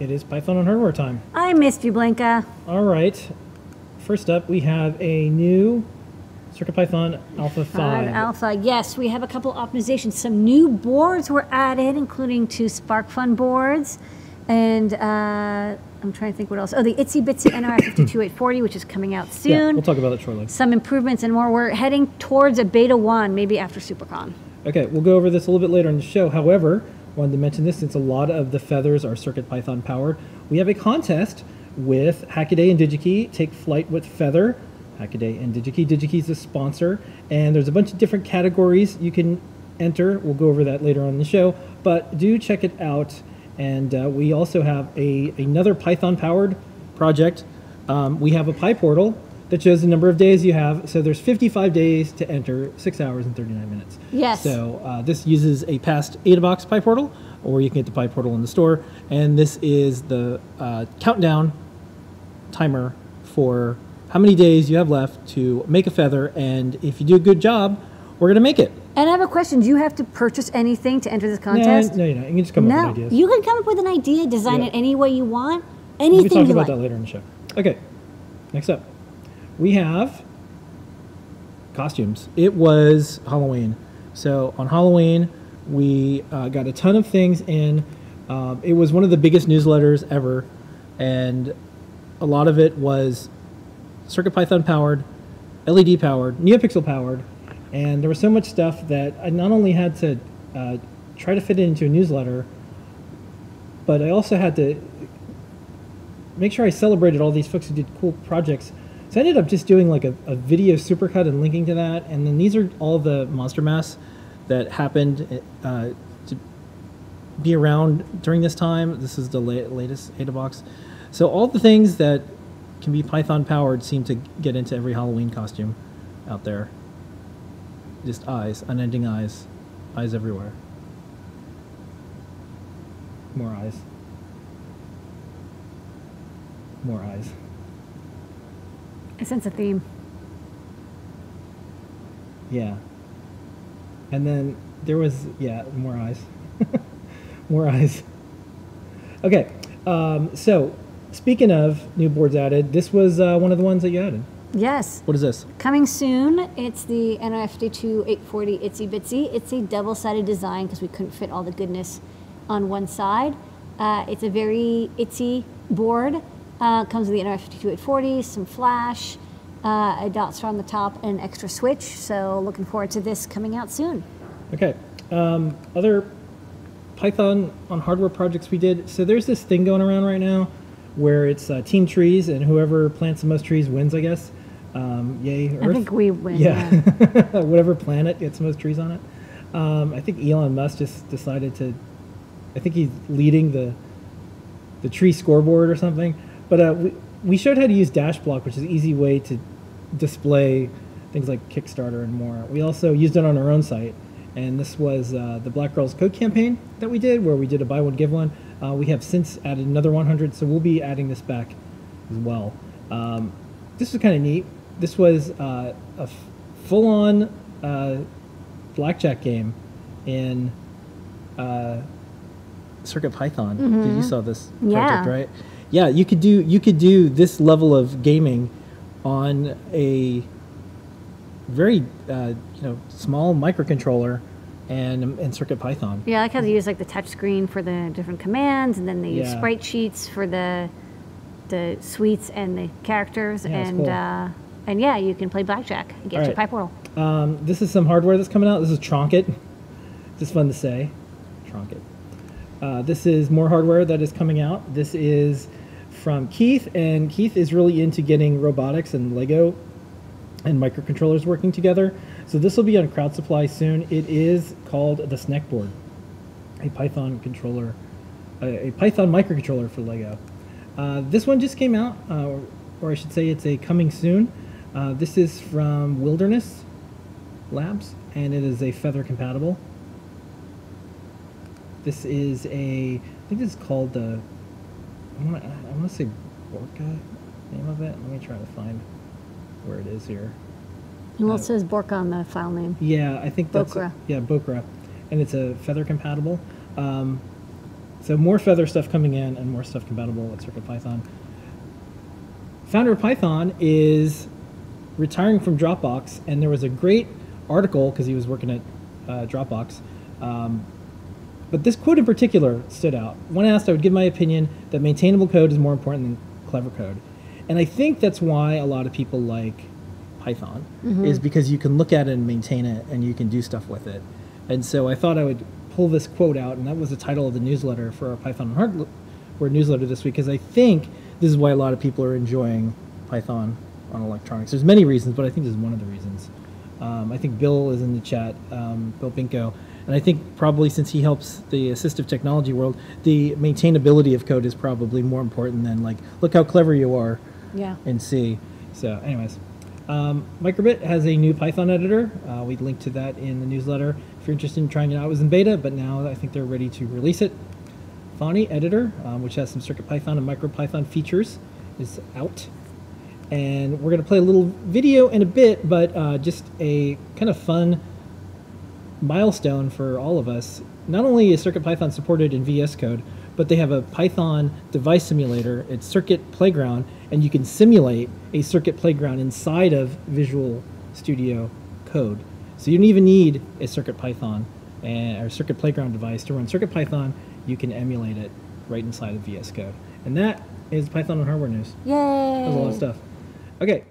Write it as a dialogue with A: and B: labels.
A: It is Python on hardware time.
B: I missed you, Blanca.
A: All right. First up, we have a new CircuitPython Alpha 5.
B: Five Alpha. Yes, we have a couple optimizations. Some new boards were added, including two SparkFun boards. And uh, I'm trying to think what else. Oh, the Itsy Bitsy NR52840, which is coming out
A: Yeah,
B: soon.
A: we'll talk about that shortly.
B: Some improvements and more. We're heading towards a beta 1, maybe after SuperCon.
A: Okay, we'll go over this a little bit later in the show. However, wanted to mention this since a lot of the feathers are CircuitPython powered. We have a contest with Hackaday and DigiKey. Take flight with Feather. Hackaday and DigiKey. DigiKey is the sponsor, and there's a bunch of different categories you can enter. We'll go over that later on in the show, but do check it out. And uh, we also have a another Python powered project. Um, we have a PyPortal that shows the number of days you have. So there's 55 days to enter, six hours and 39 minutes.
B: Yes.
A: So uh, this uses a past AdaBox PyPortal, or you can get the PyPortal in the store. And this is the uh, countdown timer for how many days you have left to make a feather. And if you do a good job, we're going to make it.
B: And I have a question. Do you have to purchase anything to enter this contest?
A: no, you know, you can just come up with ideas.
B: You can come up with an idea, design
A: Yeah.
B: it any way you want, anything you like.
A: we
B: anything
A: can talk about
B: like.
A: that later in the show. Okay, next up, we have costumes. It was Halloween, so on Halloween we uh, got a ton of things in. Um, it was one of the biggest newsletters ever, and a lot of it was CircuitPython powered, LED powered, NeoPixel powered, and there was so much stuff that I not only had to uh, try to fit it into a newsletter, but I also had to make sure I celebrated all these folks who did cool projects. So I ended up just doing like a, a video supercut and linking to that. And then these are all the Monster M4SK that happened uh, to be around during this time. This is the la- latest AdaBox. So all the things that can be Python powered seem to get into every Halloween costume out there. Just eyes, unending eyes, eyes everywhere. More eyes. More eyes.
B: I sense a theme.
A: Yeah. And then there was, yeah, more eyes. more eyes. Okay. Um, so, speaking of new boards added, this was uh, one of the ones that you added.
B: Yes.
A: What is this?
B: Coming soon, it's the NRF52 840 Itsy Bitsy. It's a double-sided design because we couldn't fit all the goodness on one side. Uh, it's a very itsy board. Uh, comes with the NRF52 840, some flash, uh, a dot star on the top, and an extra switch. So looking forward to this coming out soon.
A: Okay. Um, other Python on hardware projects we did. So there's this thing going around right now where it's uh, team trees, and whoever plants the most trees wins, I guess. Um, yay, Earth.
B: I think we win.
A: yeah,
B: yeah.
A: whatever planet gets the most trees on it. Um, I think Elon Musk just decided to. I think he's leading the the tree scoreboard or something. But uh, we we showed how to use DashBlock, which is an easy way to display things like Kickstarter and more. We also used it on our own site, and this was uh, the Black Girls Code campaign that we did, where we did a buy one give one. Uh, we have since added another 100, so we'll be adding this back as well. Um, this was kind of neat. This was uh, a f- full-on uh, blackjack game in CircuitPython. Did you saw this project,
B: Yeah.
A: right? Yeah, you could do you could do this level of gaming on a very uh, you know small microcontroller and and CircuitPython.
B: Yeah, I like how they use like the touch screen for the different commands, and then they use
A: Yeah.
B: sprite sheets for the the suites and the characters,
A: Yeah,
B: and
A: cool.
B: uh, and yeah, you can play blackjack and get
A: All
B: your
A: right.
B: pipe.
A: Um, this is some hardware that's coming out. This is Tronket. It's just fun to say. Uh, this is more hardware that is coming out. This is from Keith, and Keith is really into getting robotics and Lego and microcontrollers working together. So this will be on Crowd Supply soon. It is called the Snekboard, a Python controller, a, a Python microcontroller for Lego. Uh, this one just came out, uh, or, or I should say, it's a coming soon. Uh, this is from Wilderness Labs, and it is a Feather compatible. This is a, I think this is called the, I want to, I want to say Borka name of it. Let me try to find where it is here.
B: Well,
A: Uh,
B: it says Borka on the file name.
A: Yeah, I think that's
B: Bokra.
A: yeah Bokra, and it's a feather compatible. Um, So more Feather stuff coming in and more stuff compatible with CircuitPython. Founder of Python is retiring from Dropbox, and there was a great article because he was working at uh, Dropbox. Um, but this quote in particular stood out. When asked, I would give my opinion that maintainable code is more important than clever code. And I think that's why a lot of people like Python, is because you can look at it and maintain it, and you can do stuff with it. And so I thought I would pull this quote out, and that was the title of the newsletter for our Python and Hardware newsletter this week, because I think this is why a lot of people are enjoying Python on electronics. There's many reasons, but I think this is one of the reasons. Um, I think Bill is in the chat, um, Bill Binko, and I think probably since he helps the assistive technology world, the maintainability of code is probably more important than like, look how clever you are
B: Yeah.
A: in C. So, anyways, um, Microbit has a new Python editor. Uh, we linked to that in the newsletter. If you're interested in trying it out, it was in beta, but now I think they're ready to release it. Thonny editor, um, which has some CircuitPython and MicroPython features, is out. And we're going to play a little video in a bit, but uh, just a kind of fun milestone for all of us. Not only is CircuitPython supported in VS Code, but they have a Python device simulator. It's Circuit Playground, and you can simulate a Circuit Playground inside of Visual Studio Code. So you don't even need a CircuitPython and, eh, or Circuit Playground device to run CircuitPython. You can emulate it right inside of VS Code. And that is Python on hardware news.
B: Yay!
A: That was a lot of stuff. Okay.